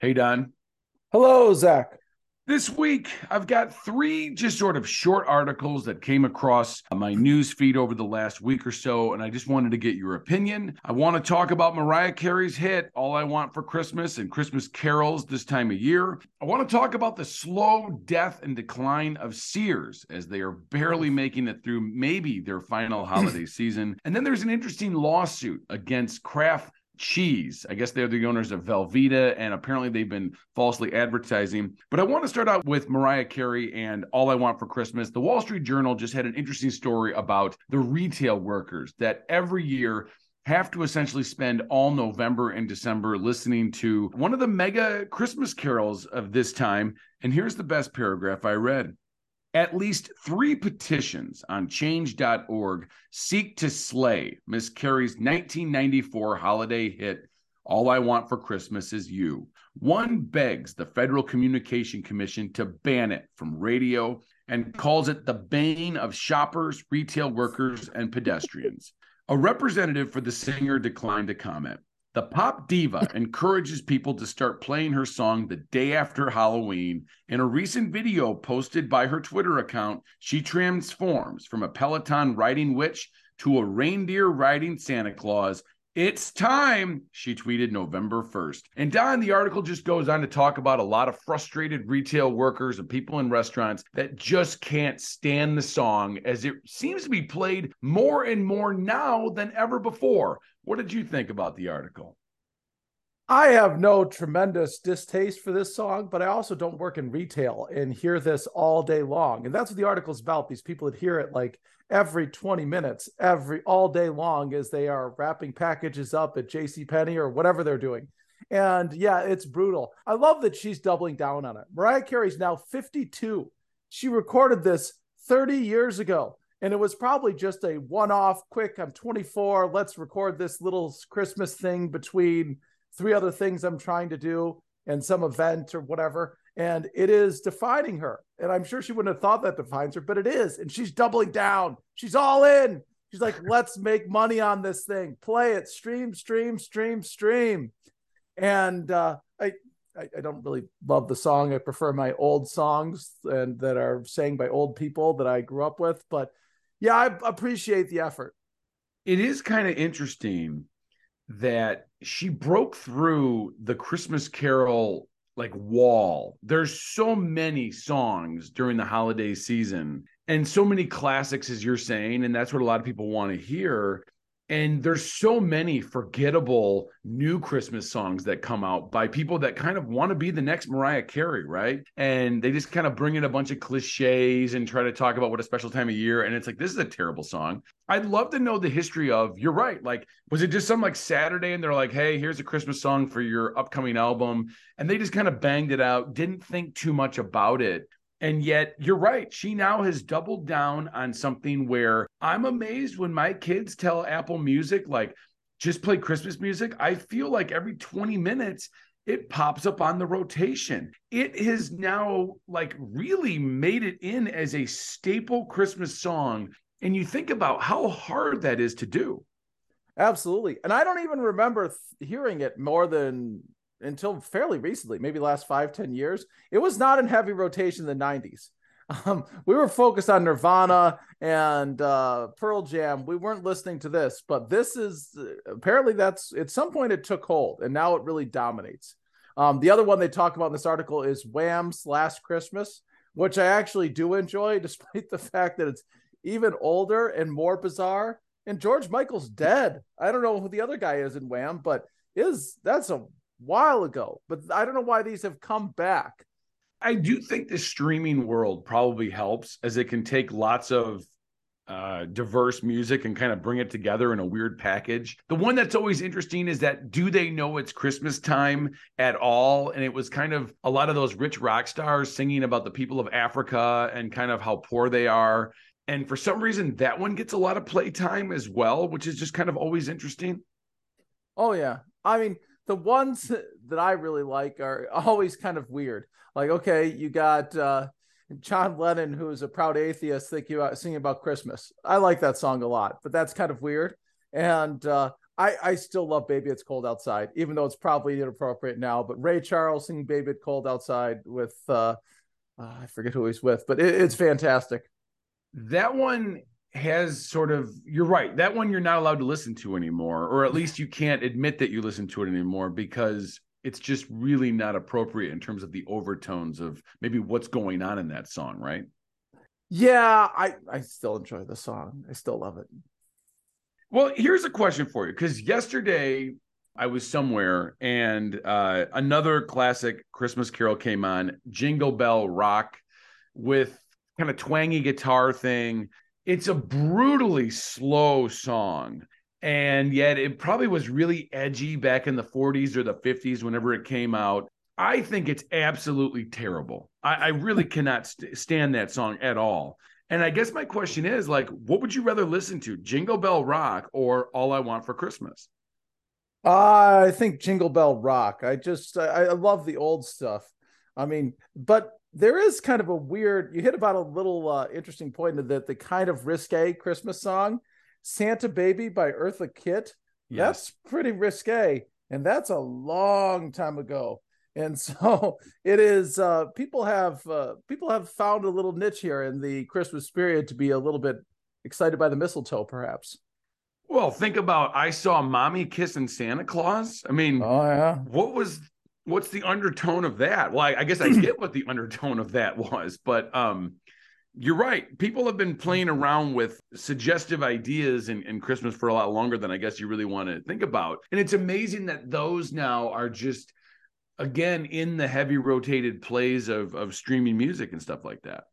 Hey, Don. Hello, Zac. This week, I've got three just sort of short articles that came across my news feed over the last week or so, and I just wanted to get your opinion. I want to talk about Mariah Carey's hit, All I Want for Christmas and Christmas carols this time of year. I want to talk about the slow death and decline of Sears as they are barely making it through maybe their final holiday season. And then there's an interesting lawsuit against Kraft cheese. I guess they're the owners of Velveeta, and apparently they've been falsely advertising. But I want to start out with Mariah Carey and All I Want for Christmas. The Wall Street Journal just had an interesting story about the retail workers that every year have to essentially spend all November and December listening to one of the mega Christmas carols of this time. And here's the best paragraph I read. At least three petitions on change.org seek to slay Miss Carey's 1994 holiday hit, All I Want for Christmas Is You. One begs the Federal Communication Commission to ban it from radio and calls it the bane of shoppers, retail workers, and pedestrians. A representative for the singer declined to comment. The pop diva encourages people to start playing her song the day after Halloween. In a recent video posted by her Twitter account, she transforms from a Peloton riding witch to a reindeer riding Santa Claus. It's time, she tweeted November 1st. And Don, the article just goes on to talk about a lot of frustrated retail workers and people in restaurants that just can't stand the song as it seems to be played more and more now than ever before. What did you think about the article? I have no tremendous distaste for this song, but I also don't work in retail and hear this all day long. And that's what the article's about. These people that hear it like every 20 minutes, every all day long as they are wrapping packages up at JC Penney or whatever they're doing. And yeah, it's brutal. I love that she's doubling down on it. Mariah Carey's now 52. She recorded this 30 years ago. And it was probably just a one off, quick, I'm 24, let's record this little Christmas thing between three other things I'm trying to do and some event or whatever. And it is defining her. And I'm sure she wouldn't have thought that defines her, but it is. And she's doubling down. She's all in. She's like, let's make money on this thing. Play it, stream, stream, stream, stream. And uh, I, I, I don't really love the song. I prefer my old songs and that are sang by old people that I grew up with. But yeah, I appreciate the effort. It is kind of interesting that she broke through the Christmas Carol like wall. There's so many songs during the holiday season and so many classics as you're saying and that's what a lot of people want to hear and there's so many forgettable new Christmas songs that come out by people that kind of want to be the next Mariah Carey, right? And they just kind of bring in a bunch of cliches and try to talk about what a special time of year. And it's like, this is a terrible song. I'd love to know the history of, you're right. Like, was it just some like Saturday and they're like, hey, here's a Christmas song for your upcoming album? And they just kind of banged it out, didn't think too much about it. And yet, you're right. She now has doubled down on something where I'm amazed when my kids tell Apple Music, like, just play Christmas music. I feel like every 20 minutes, it pops up on the rotation. It has now, like, really made it in as a staple Christmas song. And you think about how hard that is to do. Absolutely. And I don't even remember th- hearing it more than until fairly recently, maybe last five ten years, it was not in heavy rotation in the 90s. Um, we were focused on Nirvana and uh, Pearl Jam. We weren't listening to this, but this is apparently that's at some point it took hold and now it really dominates. Um, the other one they talk about in this article is Wham's Last Christmas, which I actually do enjoy, despite the fact that it's even older and more bizarre. And George Michael's dead. I don't know who the other guy is in Wham, but is that's a while ago, but I don't know why these have come back. I do think the streaming world probably helps as it can take lots of uh, diverse music and kind of bring it together in a weird package. The one that's always interesting is that do they know it's Christmas time at all? And it was kind of a lot of those rich rock stars singing about the people of Africa and kind of how poor they are. And for some reason, that one gets a lot of playtime as well, which is just kind of always interesting. Oh, yeah. I mean, the ones that I really like are always kind of weird. Like, okay, you got uh, John Lennon, who's a proud atheist, thinking about singing about Christmas. I like that song a lot, but that's kind of weird. And uh, I, I still love Baby It's Cold Outside, even though it's probably inappropriate now. But Ray Charles singing Baby It's Cold Outside with, uh, uh, I forget who he's with, but it, it's fantastic. That one has sort of, you're right. That one you're not allowed to listen to anymore, or at least you can't admit that you listen to it anymore because it's just really not appropriate in terms of the overtones of maybe what's going on in that song, right? Yeah, I, I still enjoy the song. I still love it. Well, here's a question for you because yesterday I was somewhere and uh, another classic Christmas carol came on, Jingle Bell Rock, with kind of twangy guitar thing. It's a brutally slow song. And yet it probably was really edgy back in the 40s or the 50s whenever it came out. I think it's absolutely terrible. I, I really cannot st- stand that song at all. And I guess my question is like, what would you rather listen to, Jingle Bell Rock or All I Want for Christmas? Uh, I think Jingle Bell Rock. I just I, I love the old stuff. I mean, but there is kind of a weird. You hit about a little uh, interesting point that the kind of risque Christmas song, Santa Baby by Eartha Kitt. Yes. That's pretty risque, and that's a long time ago and so it is uh, people have uh, people have found a little niche here in the christmas period to be a little bit excited by the mistletoe perhaps well think about i saw mommy kissing santa claus i mean oh yeah what was what's the undertone of that well i, I guess i get what the undertone of that was but um you're right. People have been playing around with suggestive ideas in, in Christmas for a lot longer than I guess you really want to think about. And it's amazing that those now are just again in the heavy rotated plays of of streaming music and stuff like that.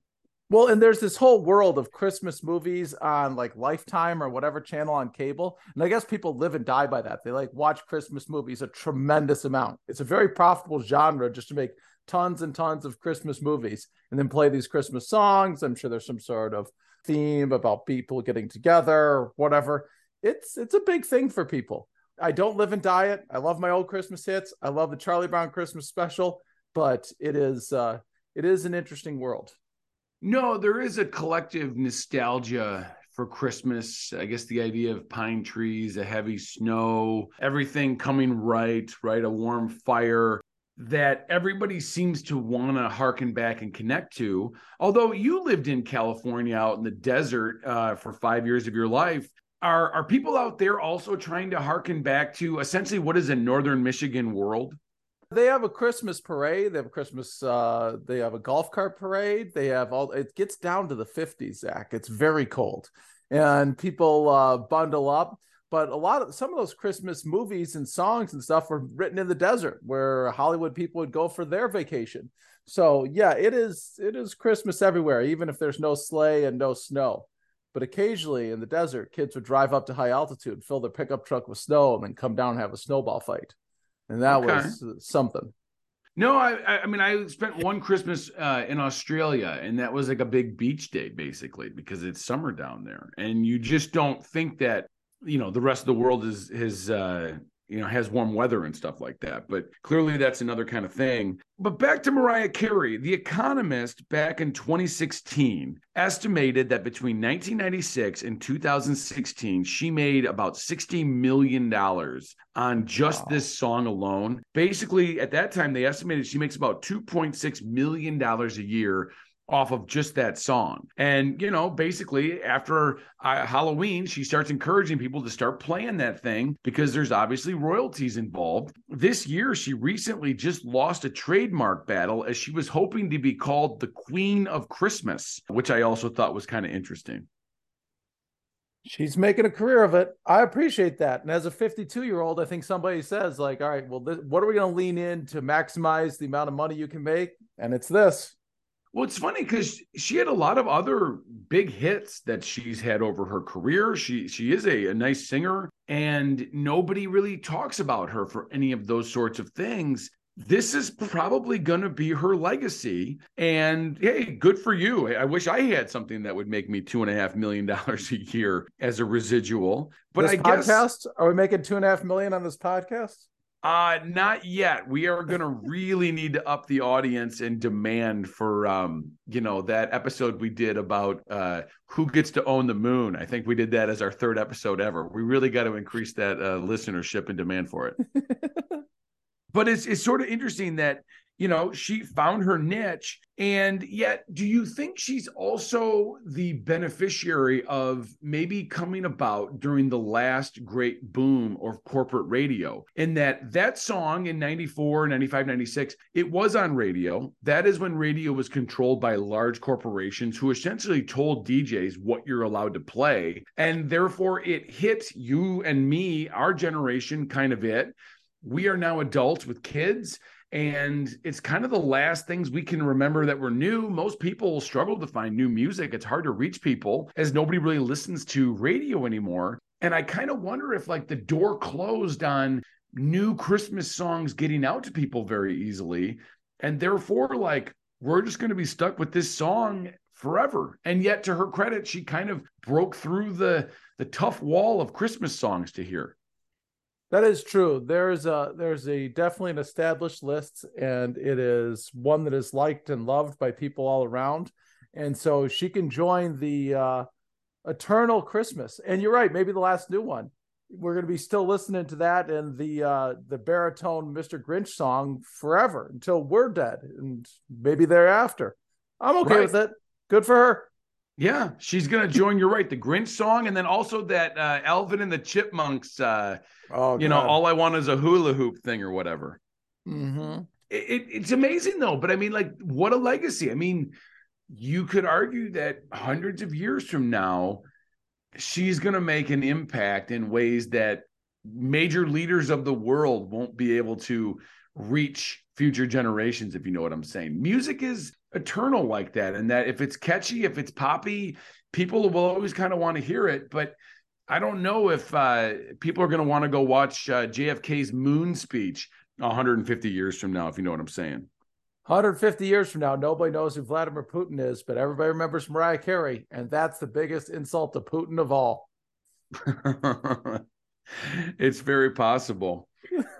Well, and there's this whole world of Christmas movies on like Lifetime or whatever channel on cable. And I guess people live and die by that. They like watch Christmas movies a tremendous amount. It's a very profitable genre just to make tons and tons of Christmas movies and then play these Christmas songs. I'm sure there's some sort of theme about people getting together or whatever. It's it's a big thing for people. I don't live and diet. I love my old Christmas hits. I love the Charlie Brown Christmas special, but it is uh it is an interesting world. No, there is a collective nostalgia for Christmas. I guess the idea of pine trees, a heavy snow, everything coming right, right, a warm fire that everybody seems to want to harken back and connect to. Although you lived in California out in the desert uh, for five years of your life, are are people out there also trying to harken back to essentially what is a northern Michigan world? They have a Christmas parade. They have a Christmas. Uh, they have a golf cart parade. They have all. It gets down to the 50s, Zac. It's very cold, and people uh, bundle up. But a lot of some of those Christmas movies and songs and stuff were written in the desert, where Hollywood people would go for their vacation. So yeah, it is. It is Christmas everywhere, even if there's no sleigh and no snow. But occasionally in the desert, kids would drive up to high altitude, fill their pickup truck with snow, and then come down and have a snowball fight. And that okay. was something. No, I I mean I spent one Christmas uh, in Australia, and that was like a big beach day, basically, because it's summer down there, and you just don't think that you know the rest of the world is is uh, you know, has warm weather and stuff like that. But clearly that's another kind of thing. But back to Mariah Carey, The Economist back in 2016 estimated that between 1996 and 2016, she made about $60 million on just wow. this song alone. Basically, at that time, they estimated she makes about $2.6 million a year off of just that song. And, you know, basically after uh, Halloween, she starts encouraging people to start playing that thing because there's obviously royalties involved. This year, she recently just lost a trademark battle as she was hoping to be called the Queen of Christmas, which I also thought was kind of interesting. She's making a career of it. I appreciate that. And as a 52 year old, I think somebody says, like, all right, well, this, what are we going to lean in to maximize the amount of money you can make? And it's this. Well, it's funny because she had a lot of other big hits that she's had over her career. She she is a, a nice singer, and nobody really talks about her for any of those sorts of things. This is probably going to be her legacy. And hey, good for you. I wish I had something that would make me two and a half million dollars a year as a residual. But this I podcast, guess are we making two and a half million on this podcast? Uh, not yet. We are going to really need to up the audience and demand for, um, you know, that episode we did about uh, who gets to own the moon. I think we did that as our third episode ever. We really got to increase that uh, listenership and demand for it. but it's it's sort of interesting that you know, she found her niche. And yet, do you think she's also the beneficiary of maybe coming about during the last great boom of corporate radio? In that that song in 94, 95, 96, it was on radio. That is when radio was controlled by large corporations who essentially told DJs what you're allowed to play. And therefore, it hit you and me, our generation, kind of it. We are now adults with kids and it's kind of the last things we can remember that were new. Most people struggle to find new music. It's hard to reach people as nobody really listens to radio anymore. And I kind of wonder if like the door closed on new Christmas songs getting out to people very easily. And therefore, like, we're just going to be stuck with this song forever. And yet, to her credit, she kind of broke through the the tough wall of Christmas songs to hear. That is true. There's a there's a definitely an established list, and it is one that is liked and loved by people all around. And so she can join the uh, eternal Christmas. And you're right, maybe the last new one. We're going to be still listening to that and the uh, the baritone Mr. Grinch song forever until we're dead, and maybe thereafter. I'm okay right. with it. Good for her. Yeah, she's gonna join. You're right. The Grinch song, and then also that uh, Alvin and the Chipmunks. Uh, oh, you God. know, all I want is a hula hoop thing or whatever. Mm-hmm. It, it, it's amazing though, but I mean, like, what a legacy. I mean, you could argue that hundreds of years from now, she's gonna make an impact in ways that major leaders of the world won't be able to reach future generations. If you know what I'm saying, music is eternal like that. And that if it's catchy, if it's poppy, people will always kind of want to hear it. But I don't know if uh, people are going to want to go watch uh, JFK's moon speech 150 years from now, if you know what I'm saying. 150 years from now, nobody knows who Vladimir Putin is, but everybody remembers Mariah Carey. And that's the biggest insult to Putin of all. it's very possible.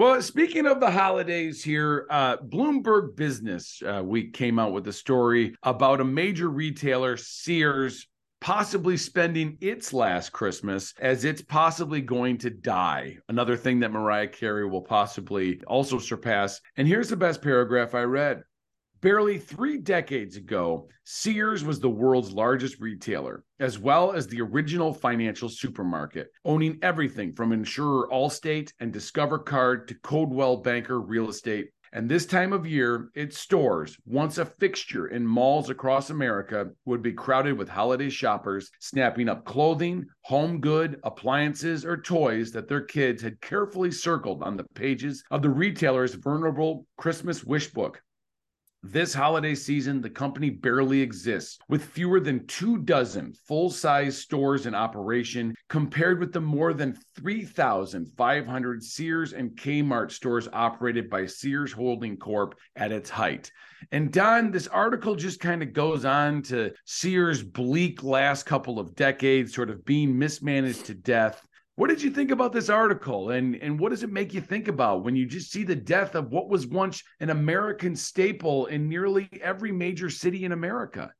Well, speaking of the holidays here, uh, Bloomberg Business uh, Week came out with a story about a major retailer, Sears, possibly spending its last Christmas as it's possibly going to die. Another thing that Mariah Carey will possibly also surpass. And here's the best paragraph I read Barely three decades ago, Sears was the world's largest retailer, as well as the original financial supermarket, owning everything from insurer Allstate and Discover Card to Coldwell Banker Real Estate. And this time of year, its stores, once a fixture in malls across America, would be crowded with holiday shoppers snapping up clothing, home good, appliances, or toys that their kids had carefully circled on the pages of the retailer's venerable Christmas wish book. This holiday season, the company barely exists, with fewer than two dozen full size stores in operation, compared with the more than 3,500 Sears and Kmart stores operated by Sears Holding Corp at its height. And Don, this article just kind of goes on to Sears' bleak last couple of decades, sort of being mismanaged to death what did you think about this article and, and what does it make you think about when you just see the death of what was once an American staple in nearly every major city in America?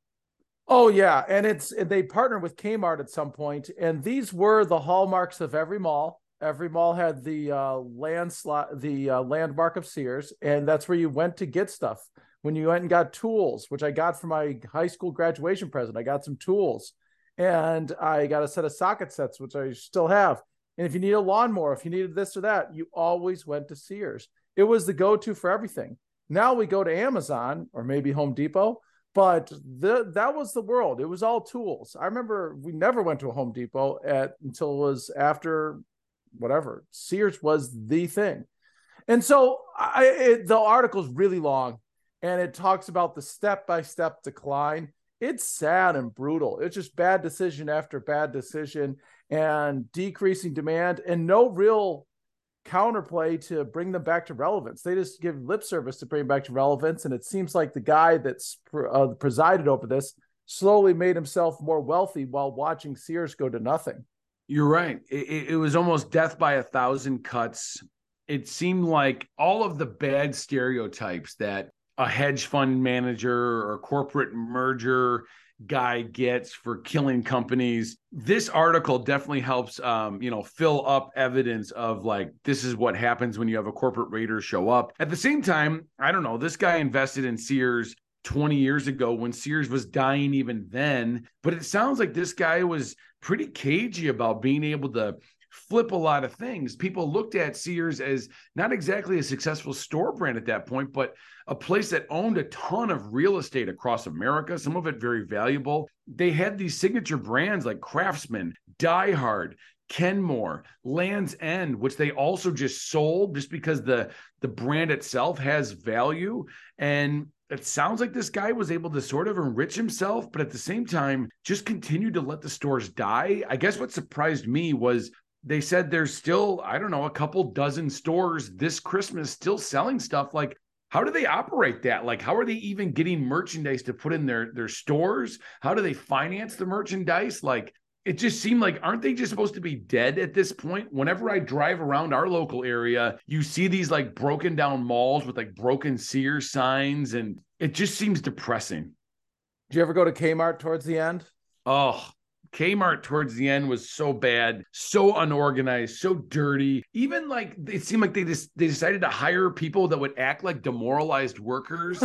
Oh yeah, and it's they partnered with Kmart at some point, and these were the hallmarks of every mall. Every mall had the uh, landslide, the uh, landmark of Sears, and that's where you went to get stuff. When you went and got tools, which I got for my high school graduation present, I got some tools, and I got a set of socket sets, which I still have. And if you need a lawnmower, if you needed this or that, you always went to Sears. It was the go to for everything. Now we go to Amazon or maybe Home Depot, but the, that was the world. It was all tools. I remember we never went to a Home Depot at until it was after whatever. Sears was the thing. And so I, it, the article's really long and it talks about the step by step decline. It's sad and brutal. It's just bad decision after bad decision and decreasing demand and no real counterplay to bring them back to relevance. They just give lip service to bring back to relevance. And it seems like the guy that's uh, presided over this slowly made himself more wealthy while watching Sears go to nothing. You're right. It, it, was almost death by a thousand cuts. It seemed like all of the bad stereotypes that a hedge fund manager or corporate merger guy gets for killing companies. This article definitely helps, um, you know, fill up evidence of like this is what happens when you have a corporate raider show up. At the same time, I don't know. This guy invested in Sears 20 years ago when Sears was dying even then. But it sounds like this guy was pretty cagey about being able to flip a lot of things. People looked at Sears as not exactly a successful store brand at that point, but a place that owned a ton of real estate across America, some of it very valuable. They had these signature brands like Craftsman, Die Hard, Kenmore, Land's End, which they also just sold just because the the brand itself has value. And it sounds like this guy was able to sort of enrich himself, but at the same time, just continued to let the stores die. I guess what surprised me was they said there's still, I don't know, a couple dozen stores this Christmas still selling stuff. Like, how do they operate that? Like, how are they even getting merchandise to put in their their stores? How do they finance the merchandise? Like, it just seemed like aren't they just supposed to be dead at this point whenever i drive around our local area you see these like broken down malls with like broken sears signs and it just seems depressing do you ever go to kmart towards the end oh Kmart towards the end was so bad, so unorganized, so dirty. Even like it seemed like they just they decided to hire people that would act like demoralized workers.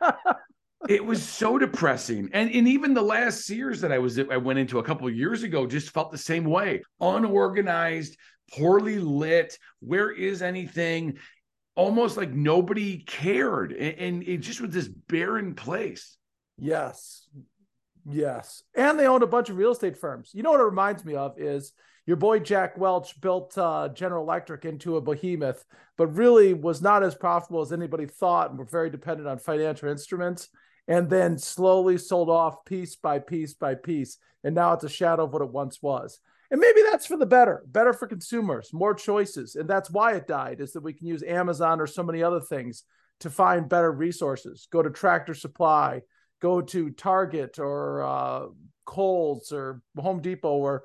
it was so depressing. And and even the last Sears that I was I went into a couple years ago just felt the same way. Unorganized, poorly lit. Where is anything? Almost like nobody cared. And, and it just was this barren place. Yes. Yes. And they owned a bunch of real estate firms. You know what it reminds me of is your boy Jack Welch built uh, General Electric into a behemoth, but really was not as profitable as anybody thought and were very dependent on financial instruments and then slowly sold off piece by piece by piece. And now it's a shadow of what it once was. And maybe that's for the better, better for consumers, more choices. And that's why it died, is that we can use Amazon or so many other things to find better resources. Go to Tractor Supply, go to Target or uh, Kohl's or Home Depot or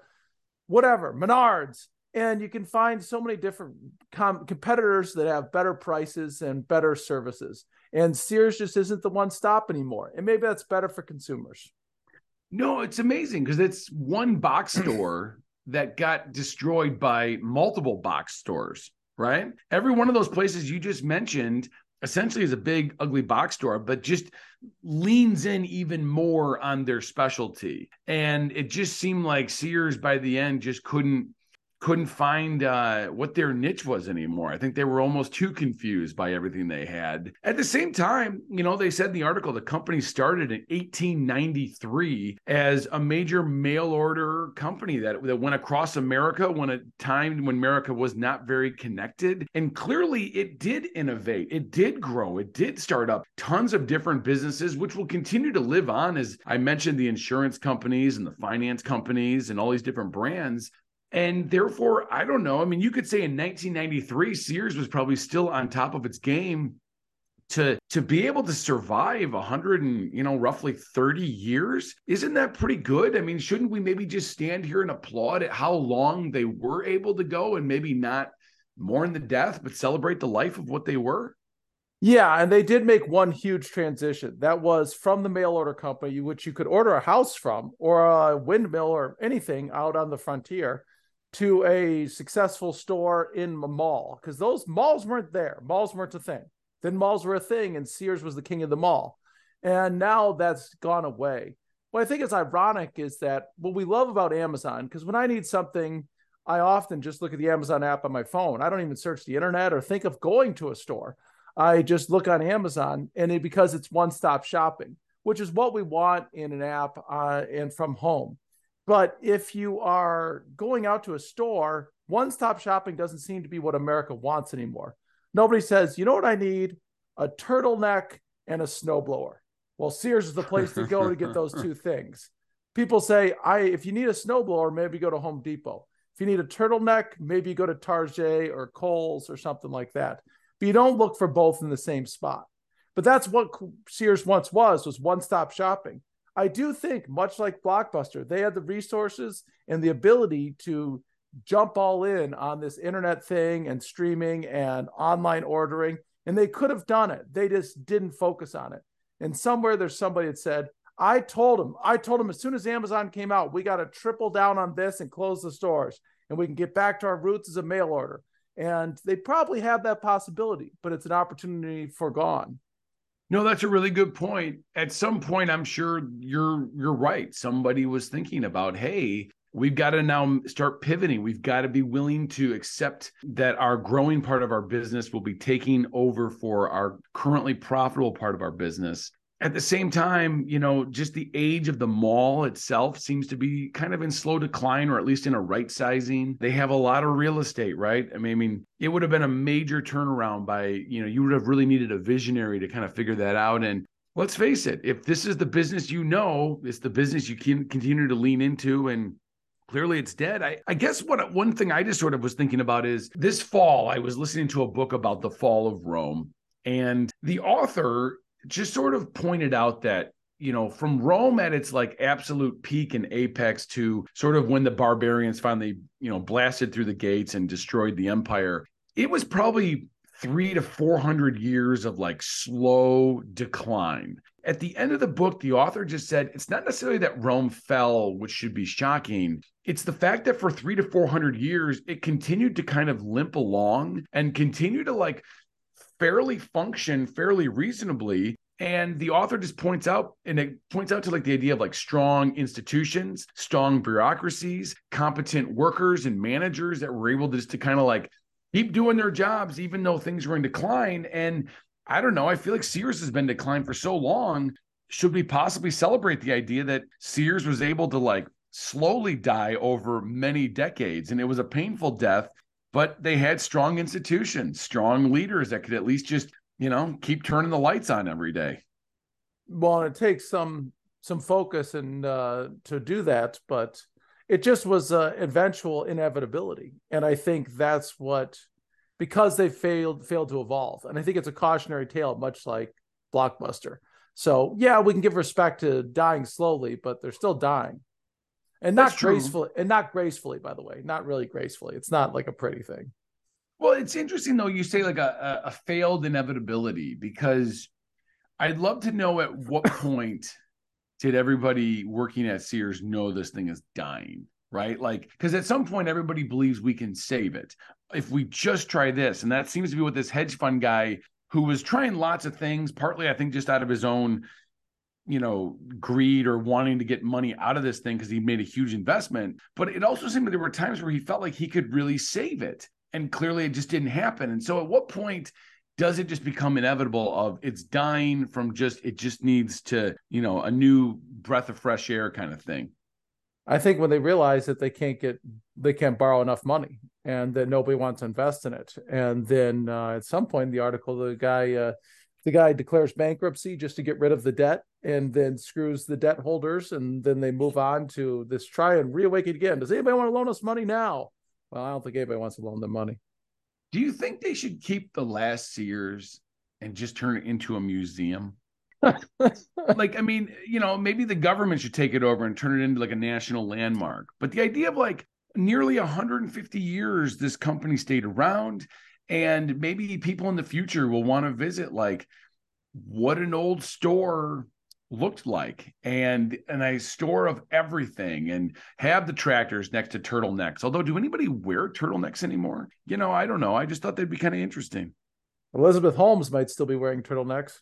whatever, Menards, and you can find so many different com- competitors that have better prices and better services. And Sears just isn't the one stop anymore. And maybe that's better for consumers. No, it's amazing because it's one box store that got destroyed by multiple box stores, right? Every one of those places you just mentioned essentially is a big ugly box store but just leans in even more on their specialty. And it just seemed like sears by the end just couldn't couldn't find uh, what their niche was anymore. I think they were almost too confused by everything they had. At the same time, you know, they said in the article the company started in 1893 as a major mail order company that, that went across America when a time when America was not very connected. And clearly it did innovate, it did grow, it did start up tons of different businesses, which will continue to live on, as I mentioned, the insurance companies and the finance companies and all these different brands. And therefore, I don't know. I mean, you could say in 1993, Sears was probably still on top of its game to to be able to survive 100 and you know roughly 30 years. Isn't that pretty good? I mean shouldn't we maybe just stand here and applaud at how long they were able to go and maybe not mourn the death but celebrate the life of what they were? Yeah and they did make one huge transition. That was from the mail order company which you could order a house from or a windmill or anything out on the frontier to a successful store in a mall because those malls weren't there. Malls weren't a thing. Then malls were a thing, and Sears was the king of the mall. And now that's gone away. What I think is ironic is that what we love about Amazon, because when I need something, I often just look at the Amazon app on my phone. I don't even search the internet or think of going to a store. I just look on Amazon, and it, because it's one stop shopping, which is what we want in an app uh, and from home. But if you are going out to a store, one stop shopping doesn't seem to be what America wants anymore. Nobody says, you know what I need? A turtleneck and a snowblower. Well, Sears is the place to go to get those two things. People say, I if you need a snowblower, maybe go to Home Depot. If you need a turtleneck, maybe go to Target or Kohl's or something like that. But you don't look for both in the same spot. But that's what Sears once was, was one-stop shopping. I do think, much like Blockbuster, they had the resources and the ability to jump all in on this internet thing and streaming and online ordering. And they could have done it. They just didn't focus on it. And somewhere there's somebody that said, I told them, I told them as soon as Amazon came out, we got to triple down on this and close the stores and we can get back to our roots as a mail order. And they probably have that possibility, but it's an opportunity foregone. No, that's a really good point. At some point, I'm sure you're you're right. Somebody was thinking about, hey, we've got to now start pivoting. We've got to be willing to accept that our growing part of our business will be taking over for our currently profitable part of our business at the same time, you know, just the age of the mall itself seems to be kind of in slow decline, or at least in a right sizing. They have a lot of real estate, right? I mean, I mean, it would have been a major turnaround by, you know, you would have really needed a visionary to kind of figure that out. And let's face it, if this is the business you know, it's the business you can continue to lean into and clearly it's dead. I, I guess what one thing I just sort of was thinking about is this fall, I was listening to a book about the fall of Rome. And the author just sort of pointed out that you know, from Rome at its like absolute peak and apex to sort of when the barbarians finally, you know, blasted through the gates and destroyed the empire, it was probably three to 400 years of like slow decline. At the end of the book, the author just said it's not necessarily that Rome fell, which should be shocking. It's the fact that for three to 400 years, it continued to kind of limp along and continue to like fairly function fairly reasonably. And the author just points out and it points out to like the idea of like strong institutions strong bureaucracies competent workers and managers that were able to just to kind of like keep doing their jobs even though things were in decline. And i don't know i feel like sears has been declined for so long. Should we possibly celebrate the idea that sears was able to like slowly die over many decades? And it was a painful death but they had strong institutions, strong leaders that could at least just, you know, keep turning the lights on every day. Well, it takes some some focus and uh, to do that, but it just was eventual inevitability, and I think that's what because they failed failed to evolve, and I think it's a cautionary tale, much like Blockbuster. So yeah, we can give respect to dying slowly, but they're still dying and not gracefully and not gracefully by the way not really gracefully. It's not like a pretty thing. Well it's interesting though you say like a, a failed inevitability because i'd love to know at what point did everybody working at sears know this thing is dying right? Like because at some point everybody believes we can save it. If we just try this and that seems to be what this hedge fund guy who was trying lots of things partly i think just out of his own you know greed or wanting to get money out of this thing because he made a huge investment but it also seemed that there were times where he felt like he could really save it and clearly it just didn't happen and so at what point does it just become inevitable of it's dying from just it just needs to you know a new breath of fresh air kind of thing? I think when they realize that they can't get they can't borrow enough money and that nobody wants to invest in it and then uh, at some point in the article the guy uh, the guy declares bankruptcy just to get rid of the debt and then screws the debt holders and then they move on to this try and reawaken again. Does anybody want to loan us money now? Well i don't think anybody wants to loan them money. Do you think they should keep the last sears and just turn it into a museum? Like i mean you know maybe the government should take it over and turn it into like a national landmark. But the idea of like nearly 150 years this company stayed around and maybe people in the future will want to visit like what an old store looked like. And and a store of everything and have the tractors next to turtlenecks. Although do anybody wear turtlenecks anymore? You know i don't know. I just thought they'd be kind of interesting. Elizabeth holmes might still be wearing turtlenecks.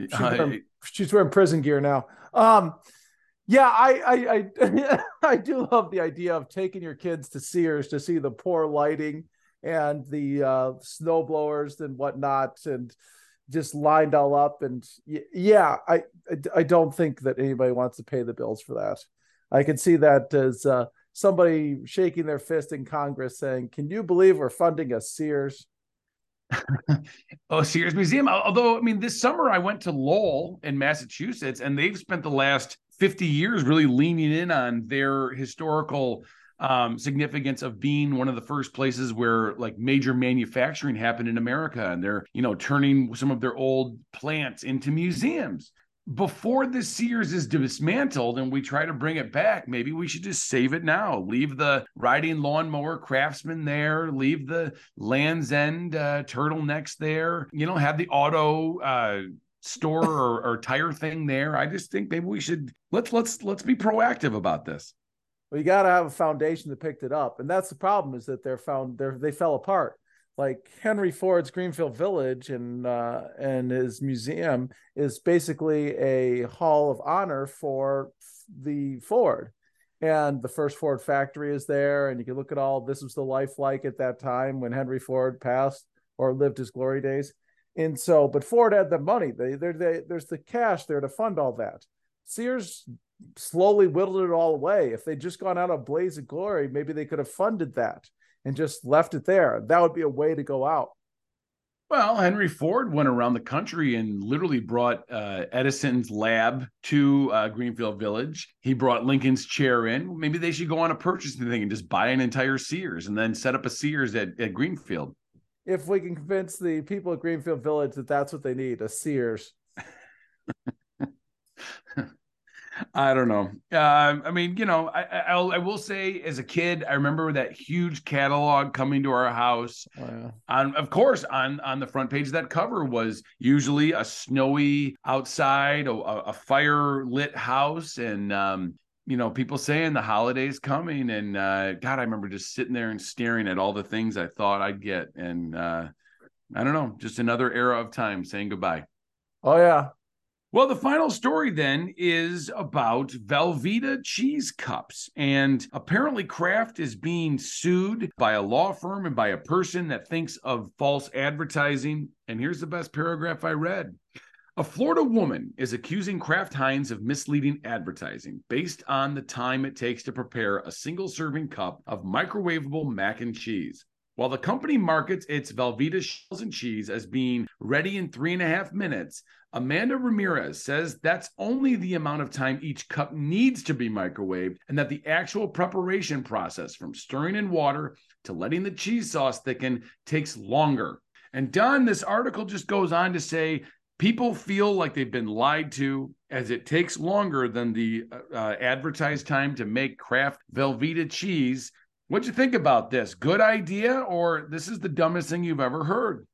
She's, uh, wearing, she's wearing prison gear now. Um yeah I, I i i do love the idea of taking your kids to sears to see the poor lighting and the uh, snow blowers and whatnot, and just lined all up. And yeah, I I don't think that anybody wants to pay the bills for that. I can see that as uh, somebody shaking their fist in Congress saying, "Can you believe we're funding a Sears?" oh, Sears Museum. Although, I mean, this summer I went to Lowell in Massachusetts, and they've spent the last 50 years really leaning in on their historical um, significance of being one of the first places where like major manufacturing happened in America, and they're you know turning some of their old plants into museums. before the Sears is dismantled and we try to bring it back, maybe we should just save it now. Leave the riding lawnmower craftsman there, leave the Land's End uh, turtlenecks there, you know, have the auto uh, store or, or tire thing there. I just think maybe we should let's let's let's be proactive about this. Well, you got to have a foundation that picked it up, and that's the problem is that they're found they they fell apart like Henry Ford's Greenfield Village and uh, and his museum is basically a hall of honor for the Ford. And the first Ford factory is there, and you can look at all this was the life like at that time when Henry Ford passed or lived his glory days. And so, but Ford had the money. They, they, they there's the cash there to fund all that. Sears slowly whittled it all away. If they'd just gone out a blaze of glory, maybe they could have funded that and just left it there. That would be a way to go out. Well, Henry Ford went around the country and literally brought uh, Edison's lab to uh, Greenfield Village. He brought Lincoln's chair in. Maybe they should go on a purchasing thing and just buy an entire Sears and then set up a Sears at, at Greenfield. If we can convince the people at Greenfield Village that that's what they need, a Sears. I don't know. Uh, I mean, you know, I, I, I will say, as a kid, I remember that huge catalog coming to our house. Oh, yeah. On, of course, on on the front page that cover was usually a snowy outside, a, a fire lit house, and um, you know, people saying the holidays coming. And uh, God, I remember just sitting there and staring at all the things I thought I'd get, and uh, I don't know, just another era of time saying goodbye. Oh yeah, well, the final story then is about Velveeta cheese cups. And apparently, Kraft is being sued by a law firm and by a person that thinks of false advertising. And here's the best paragraph I read. A Florida woman is accusing Kraft Heinz of misleading advertising based on the time it takes to prepare a single serving cup of microwavable mac and cheese. While the company markets its Velveeta shells and cheese as being ready in three and a half minutes, Amanda Ramirez says that's only the amount of time each cup needs to be microwaved, and that the actual preparation process from stirring in water to letting the cheese sauce thicken takes longer. And Don, this article just goes on to say people feel like they've been lied to as it takes longer than the uh, advertised time to make Kraft Velveeta cheese. What'd you think about this? Good idea, or this is the dumbest thing you've ever heard?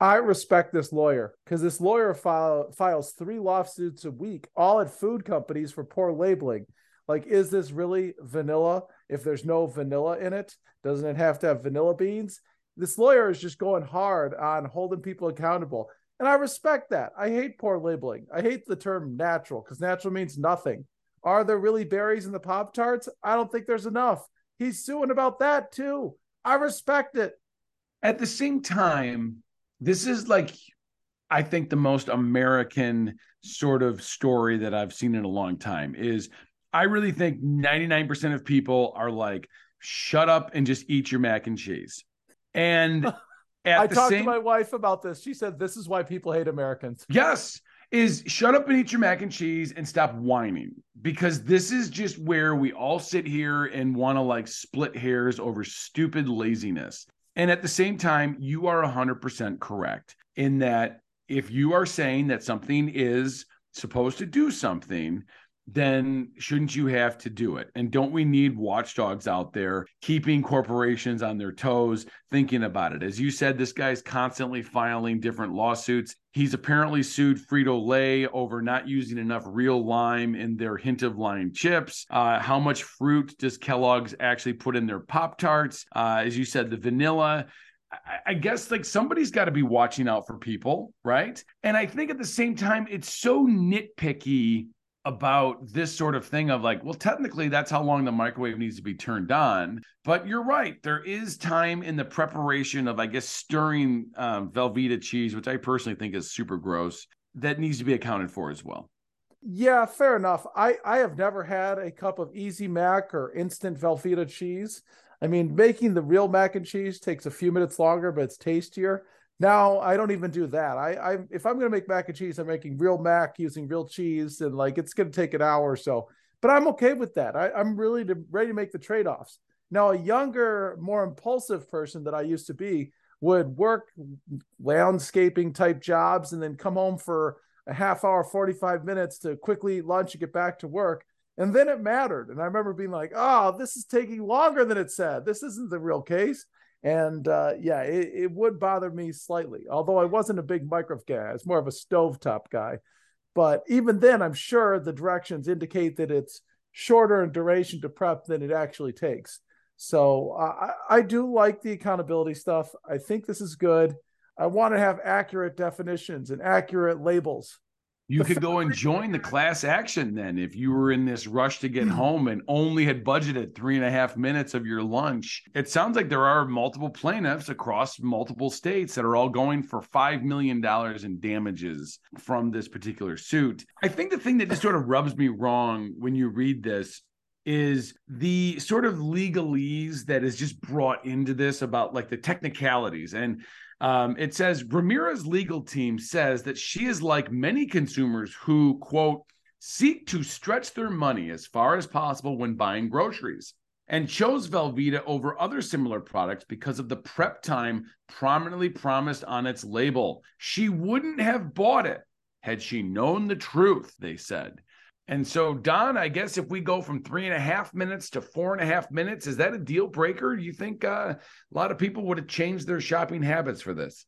I respect this lawyer because this lawyer file, files three lawsuits a week, all at food companies for poor labeling. Like, is this really vanilla? If there's no vanilla in it, doesn't it have to have vanilla beans? This lawyer is just going hard on holding people accountable. And I respect that. I hate poor labeling. I hate the term natural because natural means nothing. Are there really berries in the Pop Tarts? I don't think there's enough. He's suing about that too. I respect it. At the same time, this is like I think the most American sort of story that I've seen in a long time is I really think 99% of people are like, shut up and just eat your mac and cheese. And I talked same... to my wife about this. She said this is why people hate Americans. Yes. Is shut up and eat your mac and cheese and stop whining because this is just where we all sit here and want to like split hairs over stupid laziness. And at the same time, you are 100% correct in that if you are saying that something is supposed to do something, then shouldn't you have to do it? And don't we need watchdogs out there keeping corporations on their toes, thinking about it? As you said, this guy's constantly filing different lawsuits. He's apparently sued Frito Lay over not using enough real lime in their hint of lime chips. Uh, how much fruit does Kellogg's actually put in their Pop Tarts? Uh, as you said, the vanilla. I guess like somebody's got to be watching out for people, right? And I think at the same time, it's so nitpicky about this sort of thing of like, well, technically that's how long the microwave needs to be turned on. But you're right. There is time in the preparation of, I guess, stirring um, Velveeta cheese, which I personally think is super gross, that needs to be accounted for as well. Yeah, fair enough. I, I have never had a cup of Easy Mac or instant Velveeta cheese. I mean, making the real mac and cheese takes a few minutes longer, but it's tastier. Now I don't even do that. I, I if I'm gonna make mac and cheese, I'm making real mac using real cheese, and like it's gonna take an hour or so. But I'm okay with that. I, I'm really to, ready to make the trade offs. Now, a younger, more impulsive person that I used to be would work landscaping type jobs and then come home for a half hour, 45 minutes to quickly eat lunch and get back to work. And then it mattered. And I remember being like, oh, this is taking longer than it said. This isn't the real case. And uh, yeah, it, it, would bother me slightly, although I wasn't a big microwave guy. I was more of a stovetop guy. But even then, I'm sure the directions indicate that it's shorter in duration to prep than it actually takes. So uh, I, I do like the accountability stuff. I think this is good. I want to have accurate definitions and accurate labels you could go and join the class action then if you were in this rush to get hmm. home and only had budgeted three and a half minutes of your lunch. It sounds like there are multiple plaintiffs across multiple states that are all going for $5 million in damages from this particular suit. I think the thing that just sort of rubs me wrong when you read this is the sort of legalese that is just brought into this about like the technicalities and um, it says Ramirez's legal team says that she is like many consumers who, quote, seek to stretch their money as far as possible when buying groceries and chose Velveeta over other similar products because of the prep time prominently promised on its label. She wouldn't have bought it had she known the truth, they said. And so, Don, I guess if we go from three and a half minutes to four and a half minutes, is that a deal breaker? Do you think uh, a lot of people would have changed their shopping habits for this?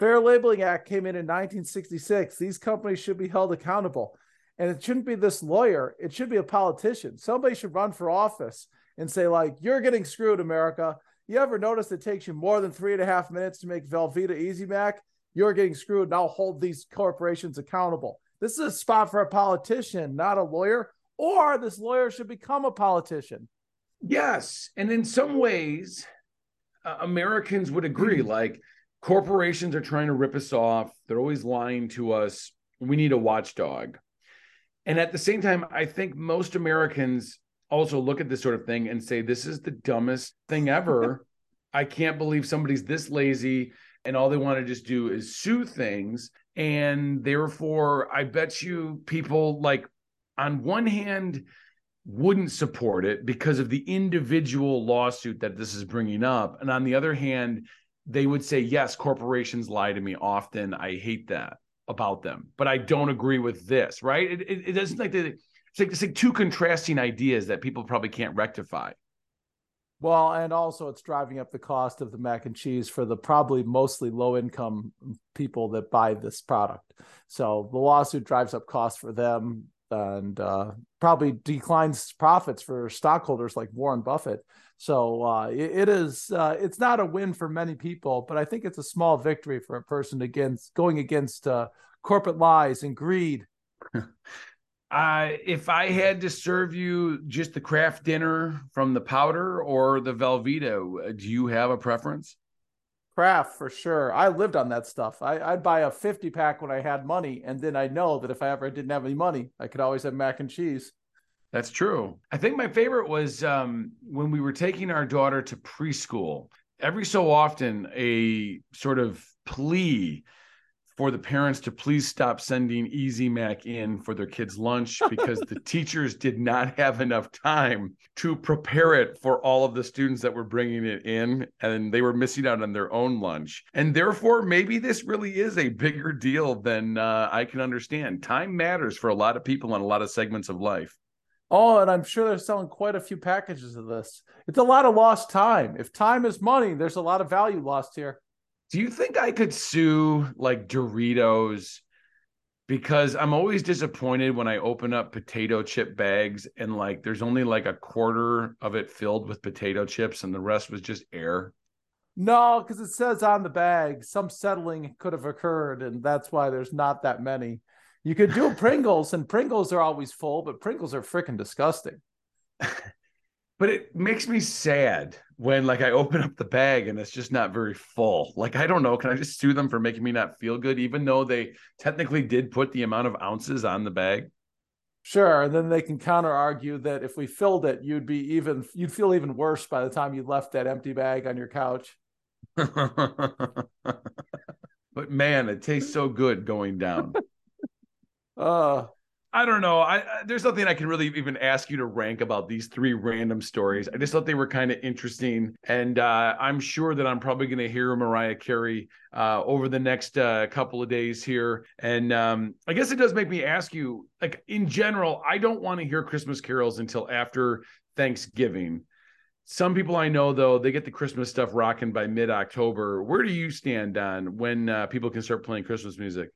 Fair Labeling Act came in in 1966. These companies should be held accountable. And it shouldn't be this lawyer, it should be a politician. Somebody should run for office and say, like, you're getting screwed, America. You ever notice it takes you more than three and a half minutes to make Velveeta Easy Mac? You're getting screwed. Now hold these corporations accountable. This is a spot for a politician, not a lawyer, or this lawyer should become a politician. Yes. And in some ways, uh, Americans would agree. Mm-hmm. Like corporations are trying to rip us off, they're always lying to us. We need a watchdog. And at the same time, I think most Americans also look at this sort of thing and say, this is the dumbest thing ever. I can't believe somebody's this lazy and all they want to just do is sue things and therefore i bet you people like on one hand wouldn't support it because of the individual lawsuit that this is bringing up. And on the other hand they would say yes corporations lie to me often. I hate that about them. But i don't agree with this right? It, it, it doesn't like the it's like, it's like two contrasting ideas that people probably can't rectify well, and also it's driving up the cost of the mac and cheese for the probably mostly low income people that buy this product. So the lawsuit drives up costs for them and uh, probably declines profits for stockholders like Warren Buffett. So uh, it, it is uh, it's not a win for many people, but I think it's a small victory for a person against going against uh, corporate lies and greed. Uh, if I had to serve you just the Kraft dinner from the powder or the Velveeta, uh, do you have a preference? Kraft for sure. I lived on that stuff. I, I, would buy a 50 pack when I had money, and then I know that if I ever didn't have any money, I could always have mac and cheese. That's true. I think my favorite was um, when we were taking our daughter to preschool. Every so often, a sort of plea for the parents to please stop sending Easy Mac in for their kids' lunch because the teachers did not have enough time to prepare it for all of the students that were bringing it in, and they were missing out on their own lunch. And therefore, maybe this really is a bigger deal than uh, I can understand. Time matters for a lot of people in a lot of segments of life. Oh, and I'm sure they're selling quite a few packages of this. It's a lot of lost time. If time is money, there's a lot of value lost here. Do you think I could sue like Doritos? Because I'm always disappointed when I open up potato chip bags and like there's only like a quarter of it filled with potato chips and the rest was just air. No, because it says on the bag some settling could have occurred, and that's why there's not that many. You could do Pringles, and Pringles are always full, but Pringles are freaking disgusting. but it makes me sad when like I open up the bag and it's just not very full. Like I don't know, can I just sue them for making me not feel good, even though they technically did put the amount of ounces on the bag? Sure, and then they can counter argue that if we filled it, you'd be even you'd feel even worse by the time you left that empty bag on your couch. but man, it tastes so good going down. uh I don't know. I, I, there's nothing I can really even ask you to rank about these three random stories. I just thought they were kind of interesting, and uh, I'm sure that I'm probably going to hear Mariah Carey uh, over the next uh, couple of days here. And um, I guess it does make me ask you, like in general, I don't want to hear Christmas carols until after Thanksgiving. Some people I know though they get the Christmas stuff rocking by mid October. Where do you stand on when uh, people can start playing Christmas music?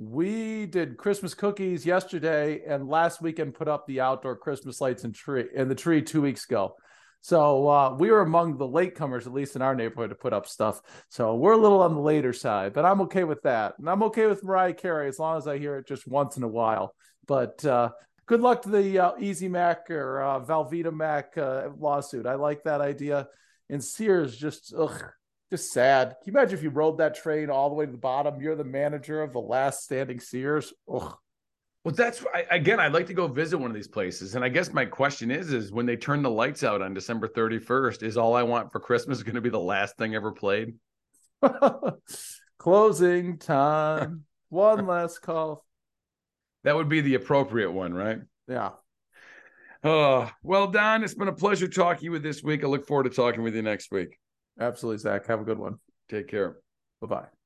We did Christmas cookies yesterday, and last weekend put up the outdoor Christmas lights and tree and the tree two weeks ago. So uh, we were among the latecomers, at least in our neighborhood, to put up stuff. So we're a little on the later side, but I'm okay with that, and I'm okay with Mariah Carey as long as I hear it just once in a while. But uh, good luck to the uh, Easy Mac or uh, Velveeta Mac uh, lawsuit. I like that idea. And Sears just ugh, just sad. Can you imagine if you rode that train all the way to the bottom? You're the manager of the last standing Sears. Ugh. Well, that's I, again. I'd like to go visit one of these places, and I guess my question is: is when they turn the lights out on December 31st, is all I want for Christmas going to be the last thing ever played? Closing time. one last call. That would be the appropriate one, right? Yeah. Oh well, Don, it's been a pleasure talking with you this week. I look forward to talking with you next week. Absolutely, Zac. Have a good one. Take care. Bye bye.